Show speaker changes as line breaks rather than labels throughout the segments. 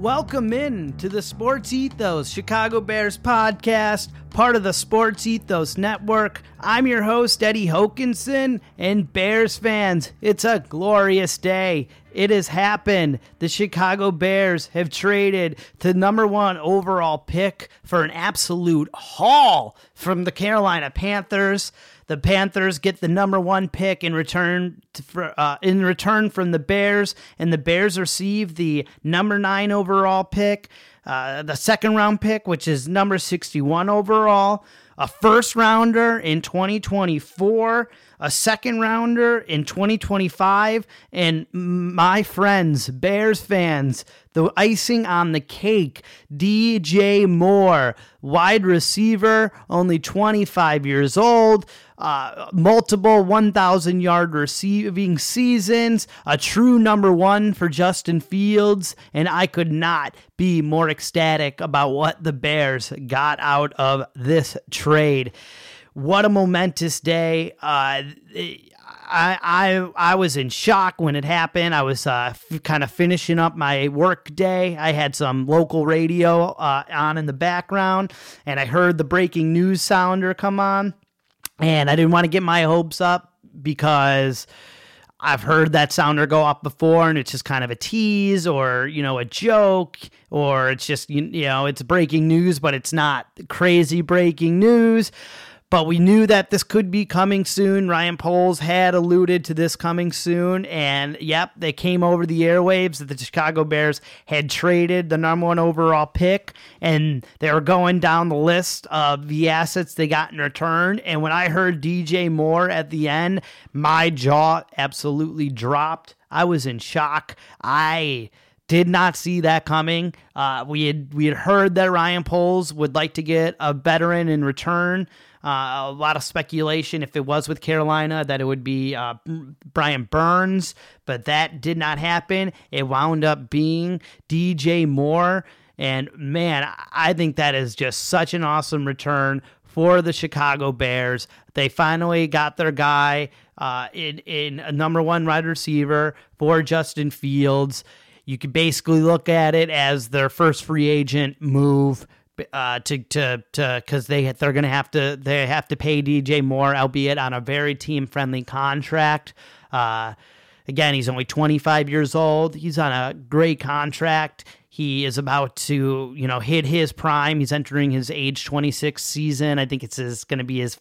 Welcome in to the Sports Ethos Chicago Bears podcast, part of the Sports Ethos Network. I'm your host, Eddie Hokinson, and Bears fans, it's a glorious day. It has happened. The Chicago Bears have traded the number one overall pick for an absolute haul from the Carolina Panthers. The Panthers get the number one pick in return for, uh, in return from the Bears, and the Bears receive the number nine overall pick, uh, the second round pick, which is number sixty one overall, a first rounder in twenty twenty four a second rounder in 2025. And my friends, Bears fans, the icing on the cake, DJ Moore, wide receiver, only 25 years old, uh, multiple 1,000 yard receiving seasons, a true number one for Justin Fields, and I could not be more ecstatic about what the Bears got out of this trade. What a momentous day. Uh, I, I I was in shock when it happened. I was uh, f- kind of finishing up my work day. I had some local radio uh, on in the background, and I heard the breaking news sounder come on, and I didn't want to get my hopes up because I've heard that sounder go off before, and it's just kind of a tease or you know a joke, or it's just you, you know it's breaking news, but it's not crazy breaking news but we knew that this could be coming soon. Ryan Poles had alluded to this coming soon, and yep, they came over the airwaves that the Chicago Bears had traded the number one overall pick, and they were going down the list of the assets they got in return. And when I heard DJ Moore at the end, my jaw absolutely dropped. I was in shock. I did not see that coming. Uh, we had we had heard that Ryan Poles would like to get a veteran in return. Uh, a lot of speculation if it was with Carolina that it would be uh, Brian Burns, but that did not happen. It wound up being DJ Moore. And man, I think that is just such an awesome return for the Chicago Bears. They finally got their guy uh, in in a number one wide receiver for Justin Fields. You could basically look at it as their first free agent move uh, to to to because they they're gonna have to they have to pay DJ Moore, albeit on a very team friendly contract. Uh, again, he's only 25 years old. He's on a great contract. He is about to you know hit his prime. He's entering his age 26 season. I think it's going to be his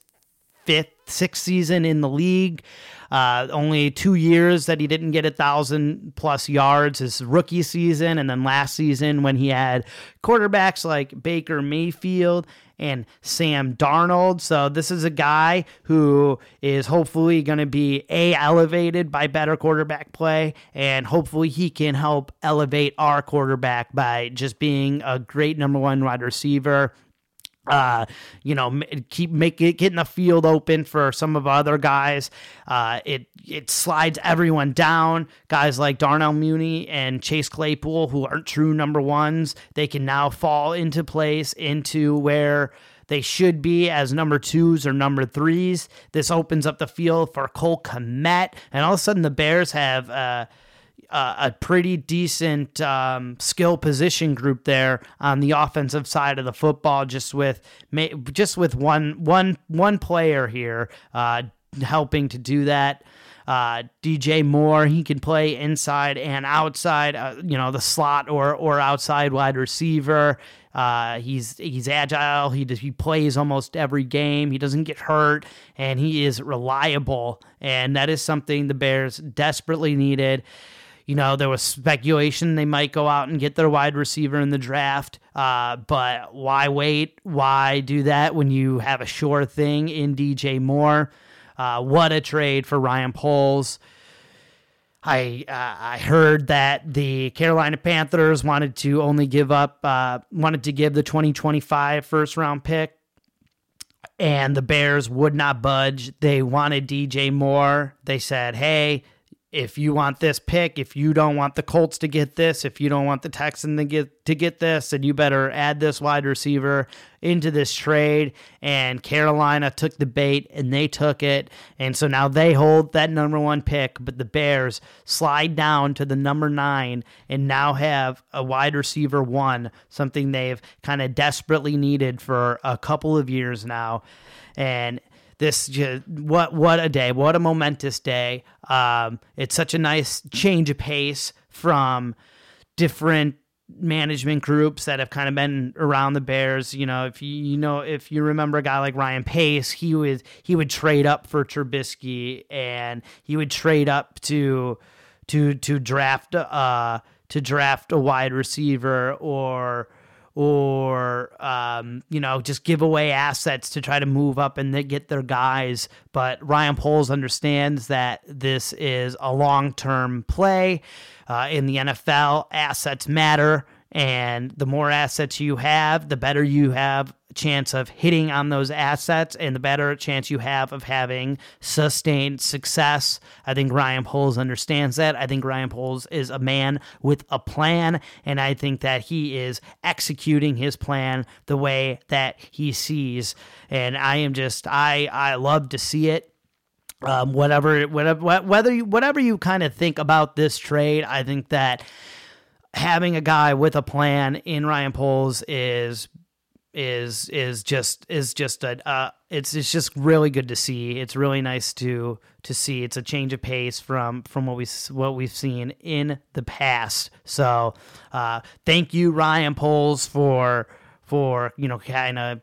fifth, sixth season in the league. Uh, only two years that he didn't get a thousand plus yards his rookie season, and then last season when he had quarterbacks like Baker Mayfield and Sam Darnold. So this is a guy who is hopefully going to be a elevated by better quarterback play, and hopefully he can help elevate our quarterback by just being a great number one wide receiver uh, you know, keep make it getting the field open for some of other guys. Uh, it it slides everyone down. Guys like Darnell Mooney and Chase Claypool, who aren't true number ones, they can now fall into place into where they should be as number twos or number threes. This opens up the field for Cole Kmet, and all of a sudden the Bears have. Uh, uh, a pretty decent um, skill position group there on the offensive side of the football. Just with just with one one one player here uh, helping to do that. Uh, DJ Moore, he can play inside and outside, uh, you know, the slot or or outside wide receiver. Uh, he's he's agile. He he plays almost every game. He doesn't get hurt, and he is reliable. And that is something the Bears desperately needed. You know, there was speculation they might go out and get their wide receiver in the draft. Uh, but why wait? Why do that when you have a sure thing in DJ Moore? Uh, what a trade for Ryan Poles. I uh, I heard that the Carolina Panthers wanted to only give up uh, wanted to give the 2025 first round pick, and the Bears would not budge. They wanted DJ Moore. They said, "Hey, if you want this pick, if you don't want the Colts to get this, if you don't want the Texans to get to get this, then you better add this wide receiver into this trade. And Carolina took the bait and they took it. And so now they hold that number one pick, but the Bears slide down to the number nine and now have a wide receiver one, something they've kind of desperately needed for a couple of years now. And this what what a day what a momentous day. Um, it's such a nice change of pace from different management groups that have kind of been around the bears. You know if you, you know if you remember a guy like ryan pace he was he would trade up for Trubisky and he would trade up to to to draft uh to draft a wide receiver or or um, you know just give away assets to try to move up and get their guys. But Ryan Poles understands that this is a long term play uh, in the NFL. Assets matter. And the more assets you have, the better you have a chance of hitting on those assets and the better chance you have of having sustained success. I think Ryan Poles understands that. I think Ryan Poles is a man with a plan, and I think that he is executing his plan the way that he sees. And I am just I I love to see it. Um, whatever, whatever, whether you, whatever you kind of think about this trade, I think that having a guy with a plan in Ryan Poles is is is just is just a uh, it's it's just really good to see. It's really nice to to see. It's a change of pace from from what we what we've seen in the past. So, uh, thank you Ryan Poles for for you know kind of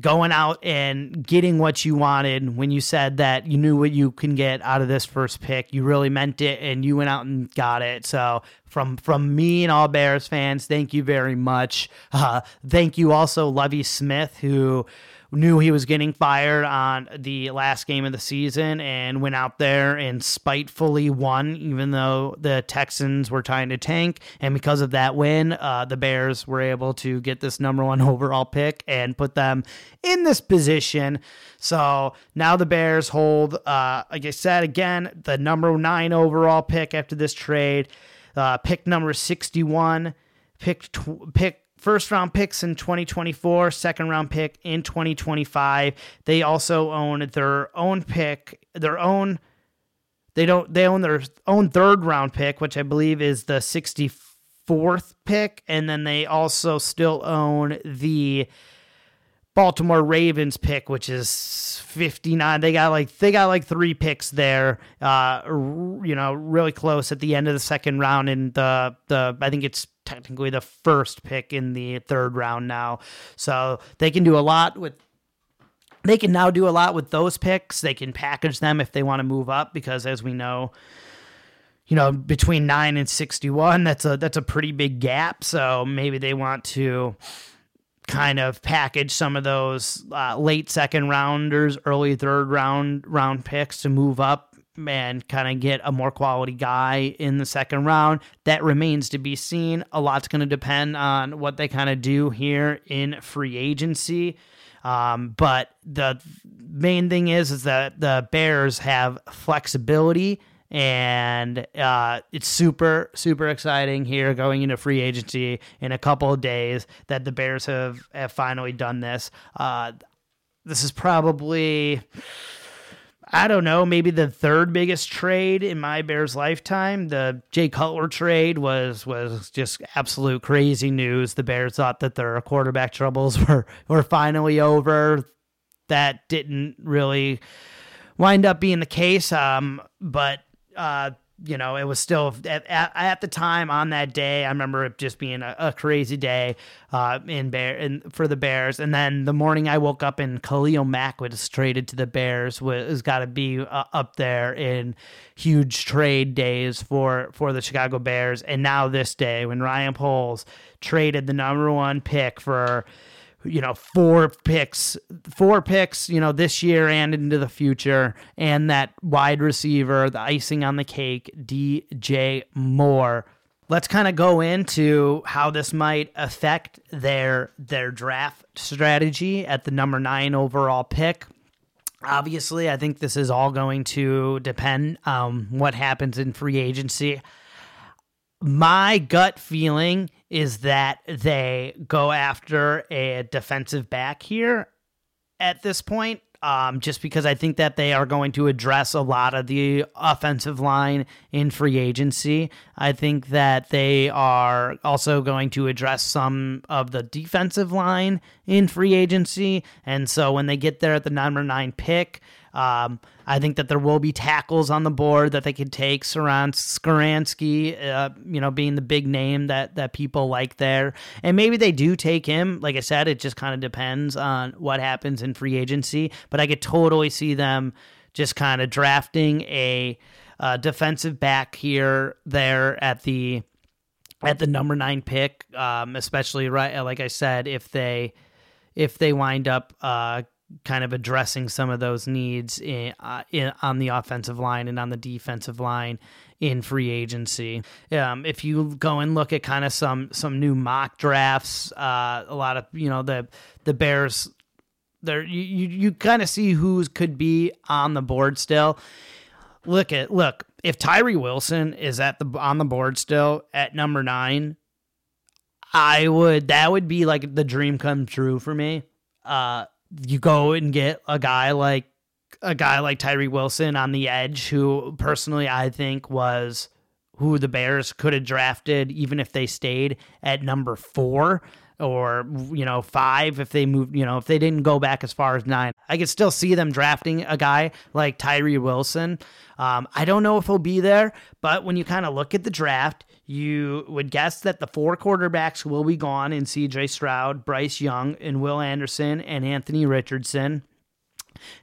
going out and getting what you wanted. When you said that you knew what you can get out of this first pick you really meant it and you went out and got it. So from from me and all bears fans thank you very much. Uh, thank you also lovie smith who knew he was getting fired on the last game of the season and went out there and spitefully won, even though the Texans were trying to tank. And because of that win, uh, the Bears were able to get this number one overall pick and put them in this position. So now the Bears hold, uh, like I said again, the number nine overall pick after this trade. Uh, pick number 61, pick, tw- pick first round picks in 2024, second round pick in 2025. They also own their own pick, their own they don't they own their own third round pick, which I believe is the 64th pick, and then they also still own the Baltimore Ravens pick, which is 59. They got like they got like three picks there. Uh, you know, really close at the end of the second round, and the the I think it's technically the first pick in the third round now. So they can do a lot with they can now do a lot with those picks. They can package them if they want to move up because as we know, you know, between 9 and 61, that's a that's a pretty big gap. So maybe they want to kind of package some of those uh, late second rounders, early third round round picks to move up and kind of get a more quality guy in the second round. That remains to be seen. A lot's going to depend on what they kind of do here in free agency. Um, but the main thing is is that the Bears have flexibility and uh, it's super super exciting here going into free agency in a couple of days that the Bears have, have finally done this. Uh, this is probably I don't know, maybe the third biggest trade in my Bears lifetime. The Jay Cutler trade was was just absolute crazy news. The Bears thought that their quarterback troubles were were finally over. That didn't really wind up being the case. Um, but uh, you know, it was still at, at, at, the time on that day. I remember it just being a, a crazy day uh, in Bear in, for the Bears. And then the morning I woke up and Khalil Mack was traded to the Bears was got to be uh, up there in huge trade days for for the Chicago Bears. And now this day when Ryan Poles traded the number one pick for you know, four picks, four picks, you know, this year and into the future, and that wide receiver, the icing on the cake, DJ Moore. Let's kind of go into how this might affect their their draft strategy at the number nine overall pick. Obviously, I think this is all going to depend on what happens in free agency. My gut feeling is that they go after a defensive back here at this point um, just because I think that they are going to address a lot of the offensive line in free agency. I think that they are also going to address some of the defensive line in free agency. And so when they get there at the number nine pick, um, I think that there will be tackles on the board that they could take. Saran Skoronski, uh, you know, being the big name that that people like there, and maybe they do take him. Like I said, it just kind of depends on what happens in free agency. But I could totally see them just kind of drafting a uh, defensive back here, there at the at the number nine pick, um, especially right, like I said, if they if they wind up uh, kind of addressing some of those needs in, uh, in, on the offensive line and on the defensive line in free agency. Um, if you go and look at kind of some some new mock drafts, uh, a lot of you know the the Bears, there you you, kind of see who could be on the board still. Look at look if Tyree Wilson is at the on the board still at number nine. I would that would be like the dream come true for me. Uh, you go and get a guy like a guy like Tyree Wilson on the edge, who personally I think was who the Bears could have drafted even if they stayed at number four or you know five if they moved you know if they didn't go back as far as nine i could still see them drafting a guy like tyree wilson um, i don't know if he'll be there but when you kind of look at the draft you would guess that the four quarterbacks will be gone in CJ Stroud, Bryce Young, and Will Anderson and Anthony Richardson.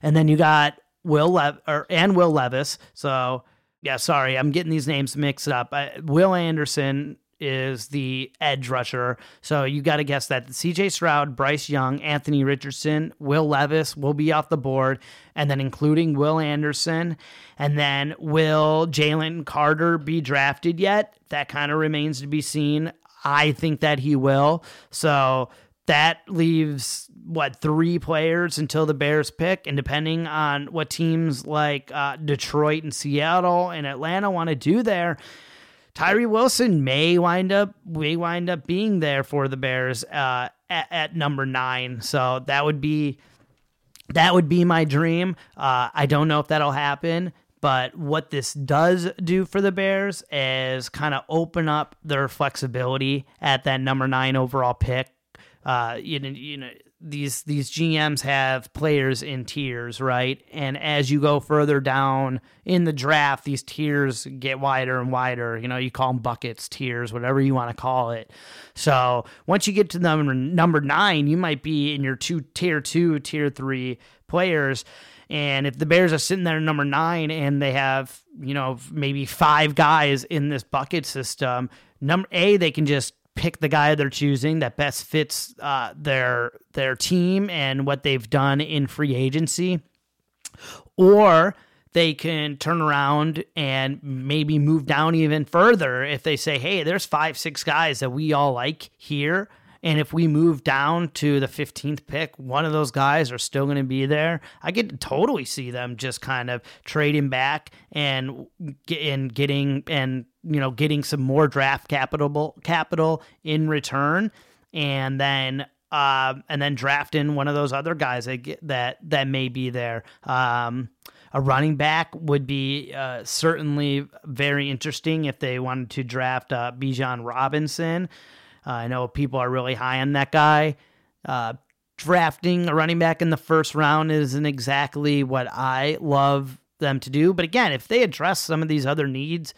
And then you got Will Le- or and Will Levis. So yeah, sorry, I'm getting these names mixed up. I, Will Anderson is the edge rusher. So you got to guess that CJ Stroud, Bryce Young, Anthony Richardson, Will Levis will be off the board, and then including Will Anderson. And then will Jalen Carter be drafted yet? That kind of remains to be seen. I think that he will. So that leaves what three players until the Bears pick, and depending on what teams like uh, Detroit and Seattle and Atlanta want to do there, Tyree Wilson may wind up may wind up being there for the Bears uh, at, at, number nine. So that would be that would be my dream. Uh, I don't know if that'll happen, but what this does do for the Bears is kind of open up their flexibility at that number nine overall pick. Uh, you know, you know, these these GMs have players in tiers, right? And as you go further down in the draft, these tiers get wider and wider. You know, you call them buckets, tiers, whatever you want to call it. So once you get to number number nine, you might be in your two tier two, tier three players. And if the Bears are sitting there number nine and they have, you know, maybe five guys in this bucket system, number A, they can just pick the guy they're choosing that best fits uh, their their team and what they've done in free agency, or they can turn around and maybe move down even further if they say, "Hey, there's five, six guys that we all like here." And if we move down to the 15th pick, one of those guys are still going to be there. I could totally see them just kind of trading back and and getting and you know getting some more draft capital capital in return, and then uh, and then drafting one of those other guys that that that may be there. Um, a running back would be uh, certainly very interesting if they wanted to draft uh, Bijan Robinson. Uh, I know people are really high on that guy. Uh, drafting a running back in the first round isn't exactly what I love them to do. But again, if they address some of these other needs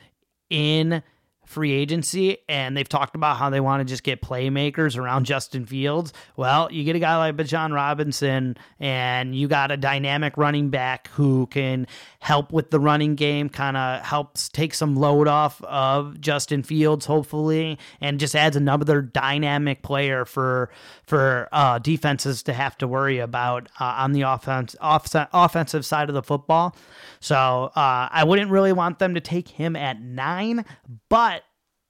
in free agency and they've talked about how they want to just get playmakers around Justin Fields. Well, you get a guy like Bijan Robinson and you got a dynamic running back who can help with the running game, kind of helps take some load off of Justin Fields, hopefully, and just adds another dynamic player for for uh, defenses to have to worry about uh, on the offense off, offensive side of the football. So uh, I wouldn't really want them to take him at nine, but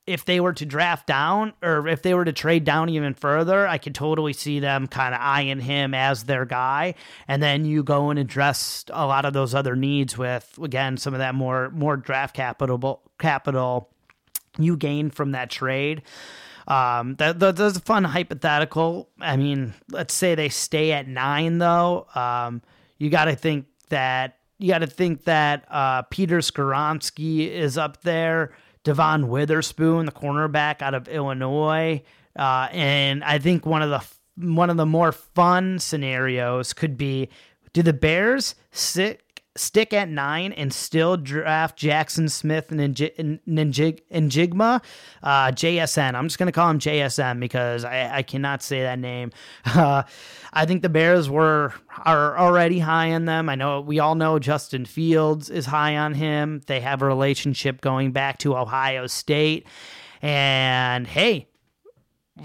if they were to draft down or if they were to trade down even further, I could totally see them kind of eyeing him as their guy. And then you go and address a lot of those other needs with again some of that more more draft capital capital you gain from that trade. Um, that, that, that's a fun hypothetical. I mean, let's say they stay at nine though. Um, you got to think that you got to think that uh, Peter Skoronski is up there. Devon Witherspoon, the cornerback out of Illinois, uh, and I think one of the one of the more fun scenarios could be: Do the Bears sit stick at nine and still draft Jaxon Smith and Njigba, uh, JSN. I'm just going to call him JSN because I, I cannot say that name. Uh, I think the Bears were are already high on them. I know we all know Justin Fields is high on him. They have a relationship going back to Ohio State. And hey,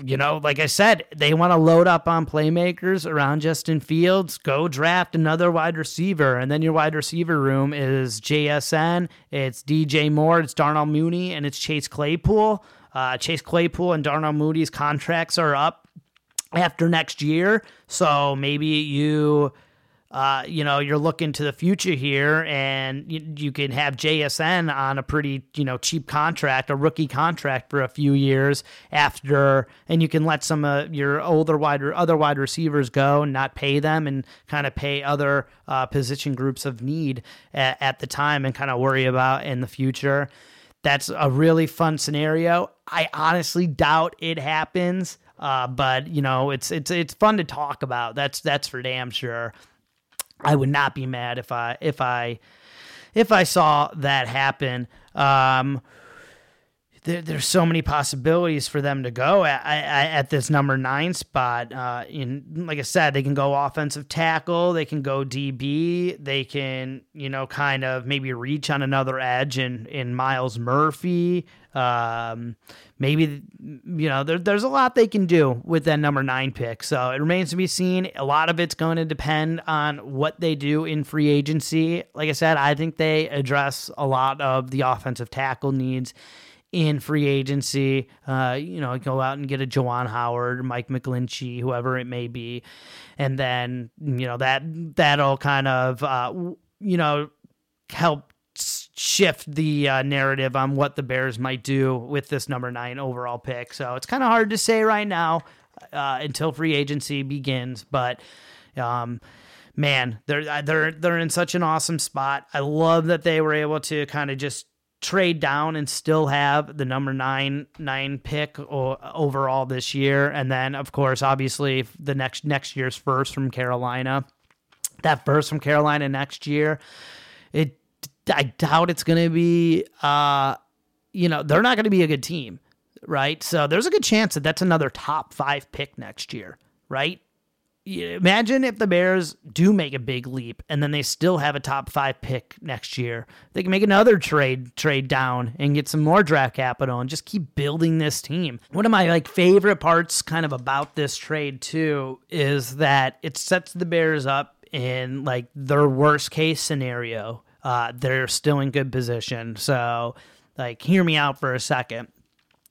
you know, like I said, they want to load up on playmakers around Justin Fields. Go draft another wide receiver. And then your wide receiver room is JSN, it's DJ Moore, it's Darnell Mooney, and it's Chase Claypool. Uh, Chase Claypool and Darnell Mooney's contracts are up after next year. So maybe you uh, you know, you're looking to the future here, and you, you, can have JSN on a pretty, you know, cheap contract, a rookie contract for a few years after, and you can let some of your older wide other wide receivers go and not pay them, and kind of pay other uh, position groups of need at, at the time, and kind of worry about in the future. That's a really fun scenario. I honestly doubt it happens. Uh, but you know, it's it's it's fun to talk about. That's that's for damn sure. I would not be mad if I if I if I saw that happen. Um, there, there's so many possibilities for them to go at, at, at this number nine spot. Uh, in like I said, they can go offensive tackle, they can go DB, they can you know kind of maybe reach on another edge in in Myles Murphy. Um, maybe you know there, there's a lot they can do with that number nine pick. So it remains to be seen. A lot of it's going to depend on what they do in free agency. Like I said, I think they address a lot of the offensive tackle needs in free agency. Uh, you know, go out and get a Juwan Howard, Mike McGlinchey, whoever it may be, and then you know that that'll kind of uh, you know help shift the uh, narrative on what the Bears might do with this number nine overall pick. So it's kind of hard to say right now uh, until free agency begins, but. Um, man, they're they're they're in such an awesome spot. I love that they were able to kind of just trade down and still have the number nine nine pick overall this year, and then of course, obviously the next next year's first from Carolina. That first from Carolina next year, it I doubt it's going to be. Uh, you know, they're not going to be a good team, right? So there's a good chance that that's another top five pick next year, right? imagine if the Bears do make a big leap and then they still have a top five pick next year. They can make another trade trade down and get some more draft capital and just keep building this team. One of my like favorite parts kind of about this trade too is that it sets the Bears up in like their worst case scenario. Uh, they're still in good position. So like hear me out for a second.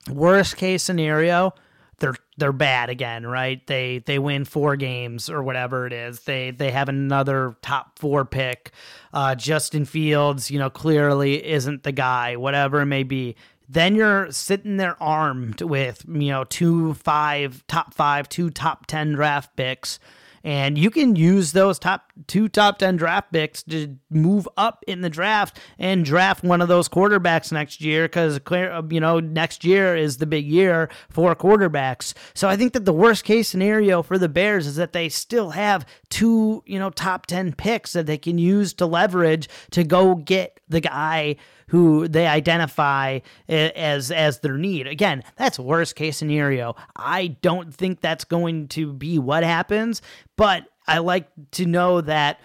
Worst case scenario, they're they're bad again, right? They they win four games or whatever it is. They they have another top four pick. Uh, Justin Fields, you know, clearly isn't the guy. Whatever it may be. Then you're sitting there armed with you know two five top five, two top ten draft picks and you can use those top two top 10 draft picks to move up in the draft and draft one of those quarterbacks next year because, uh, you know, next year is the big year for quarterbacks. So I think that the worst case scenario for the Bears is that they still have two, you know, top 10 picks that they can use to leverage to go get the guy who they identify as as their need. Again, that's worst case scenario. I don't think that's going to be what happens, but I like to know that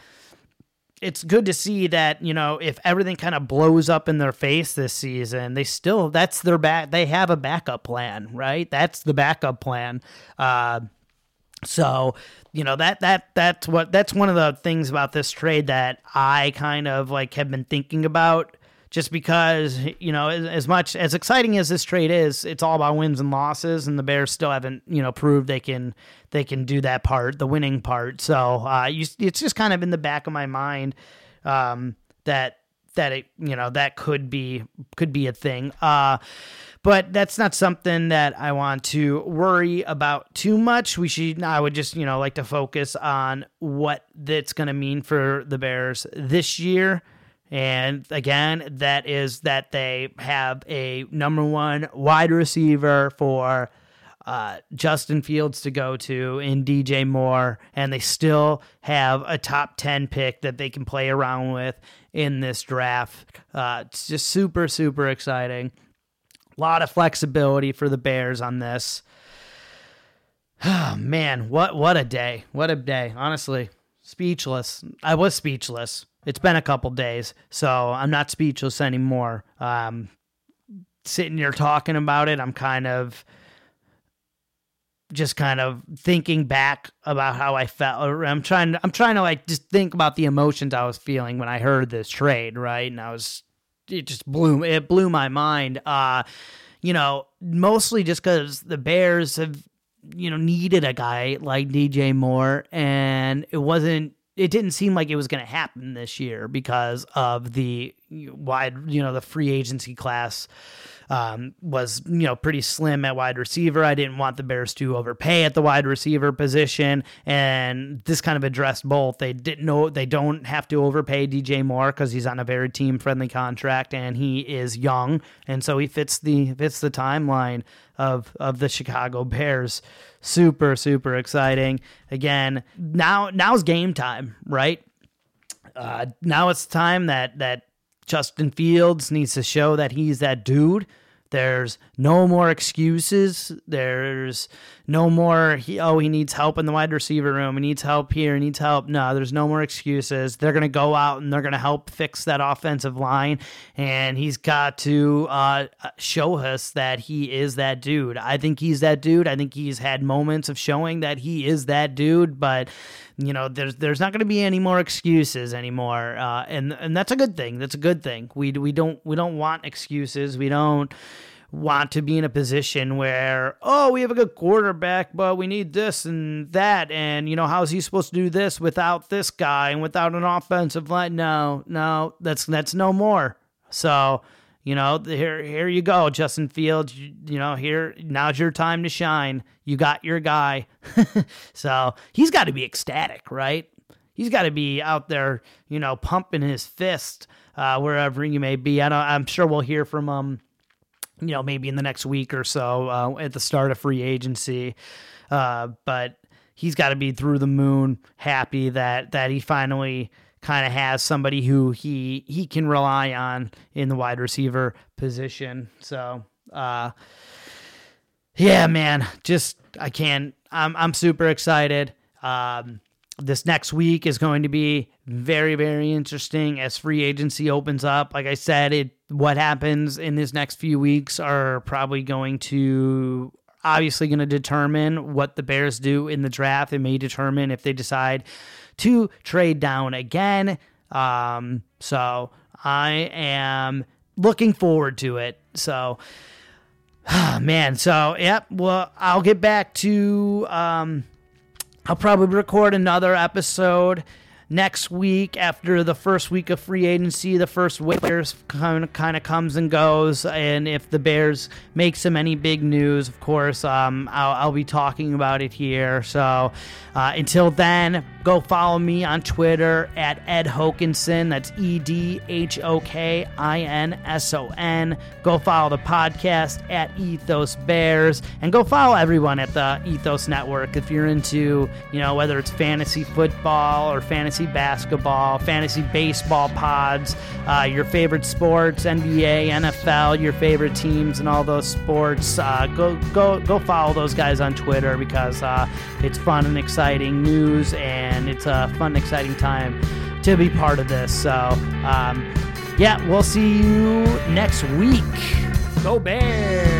it's good to see that you know if everything kind of blows up in their face this season they still that's their back they have a backup plan right that's the backup plan uh so you know that that that's what that's one of the things about this trade that i kind of like have been thinking about just because you know as, as, much as exciting as this trade is, it's all about wins and losses, and the Bears still haven't you know proved they can they can do that part, the winning part. So uh, you, it's just kind of in the back of my mind um, that that it you know that could be could be a thing. Uh, but that's not something that I want to worry about too much. We should I would just, you know, like to focus on what that's going to mean for the Bears this year. And again, that is that they have a number one wide receiver for uh, Justin Fields to go to in DJ Moore, and they still have a top 10 pick that they can play around with in this draft. Uh, it's just super, super exciting. A lot of flexibility for the Bears on this. Oh, man, what what a day. What a day. Honestly, speechless. I was speechless. It's been a couple days, so I'm not speechless anymore. Um, sitting here talking about it, I'm kind of just kind of thinking back about how I felt. I'm trying to, I'm trying to like just think about the emotions I was feeling when I heard this trade, right? And I was it just blew it blew my mind. Uh, you know, mostly just because the Bears have you know needed a guy like DJ Moore, and it wasn't. It didn't seem like it was going to happen this year because of the wide, you know, the free agency class um, was you know pretty slim at wide receiver. I didn't want the Bears to overpay at the wide receiver position, and this kind of addressed both. They didn't know they don't have to overpay DJ Moore because he's on a very team friendly contract and he is young, and so he fits the fits the timeline of of the Chicago Bears. Super super exciting. Again, now now's game time, right? Uh, now it's time that that Justin Fields needs to show that he's that dude. There's no more excuses. There's no more, he, oh, he needs help in the wide receiver room. He needs help here. He needs help. No, there's no more excuses. They're going to go out and they're going to help fix that offensive line. And he's got to uh, show us that he is that dude. I think he's that dude. I think he's had moments of showing that he is that dude, but you know, there's there's not going to be any more excuses anymore, uh, and and that's a good thing. That's a good thing. We we don't we don't want excuses. We don't want to be in a position where, oh, we have a good quarterback, but we need this and that. And, you know, how is he supposed to do this without this guy and without an offensive line? No, no, that's that's no more. So, you know, here here you go, Justin Fields. You, you know, here now's your time to shine. You got your guy. so he's got to be ecstatic, right? He's got to be out there, you know, pumping his fist uh, wherever you may be. I don't, I'm sure we'll hear from him um, you know, maybe in the next week or so uh, at the start of free agency. Uh, but he's got to be through the moon, happy that that he finally kind of has somebody who he he can rely on in the wide receiver position. So, uh, yeah, man, just I can't. I'm I'm super excited. Um, this next week is going to be very very interesting as free agency opens up. Like i said it what happens in this next few weeks are probably going to obviously going to determine what the bears do in the draft. It may determine if they decide to trade down again. Um, so i am looking forward to it. So man so yep well i'll get back to um, I'll probably record another episode next week after the first week of free agency. The first waivers kind of kind of comes and goes, and if the Bears make some any big news, of course, um, I'll, I'll, be talking about it here. So uh, until then, go follow me on Twitter at Ed Hokinson. That's E D H O K I N S O N. Go follow the podcast at Ethos Bears, and go follow everyone at the Ethos Network if you're into you know whether it's fantasy football or fantasy fantasy basketball, fantasy baseball pods, uh, your favorite sports, NBA, NFL, your favorite teams, and all those sports. Uh, go go go follow those guys on Twitter because uh, it's fun and exciting news, and it's a fun, exciting time to be part of this. So, um, yeah, we'll see you next week. Go Bears!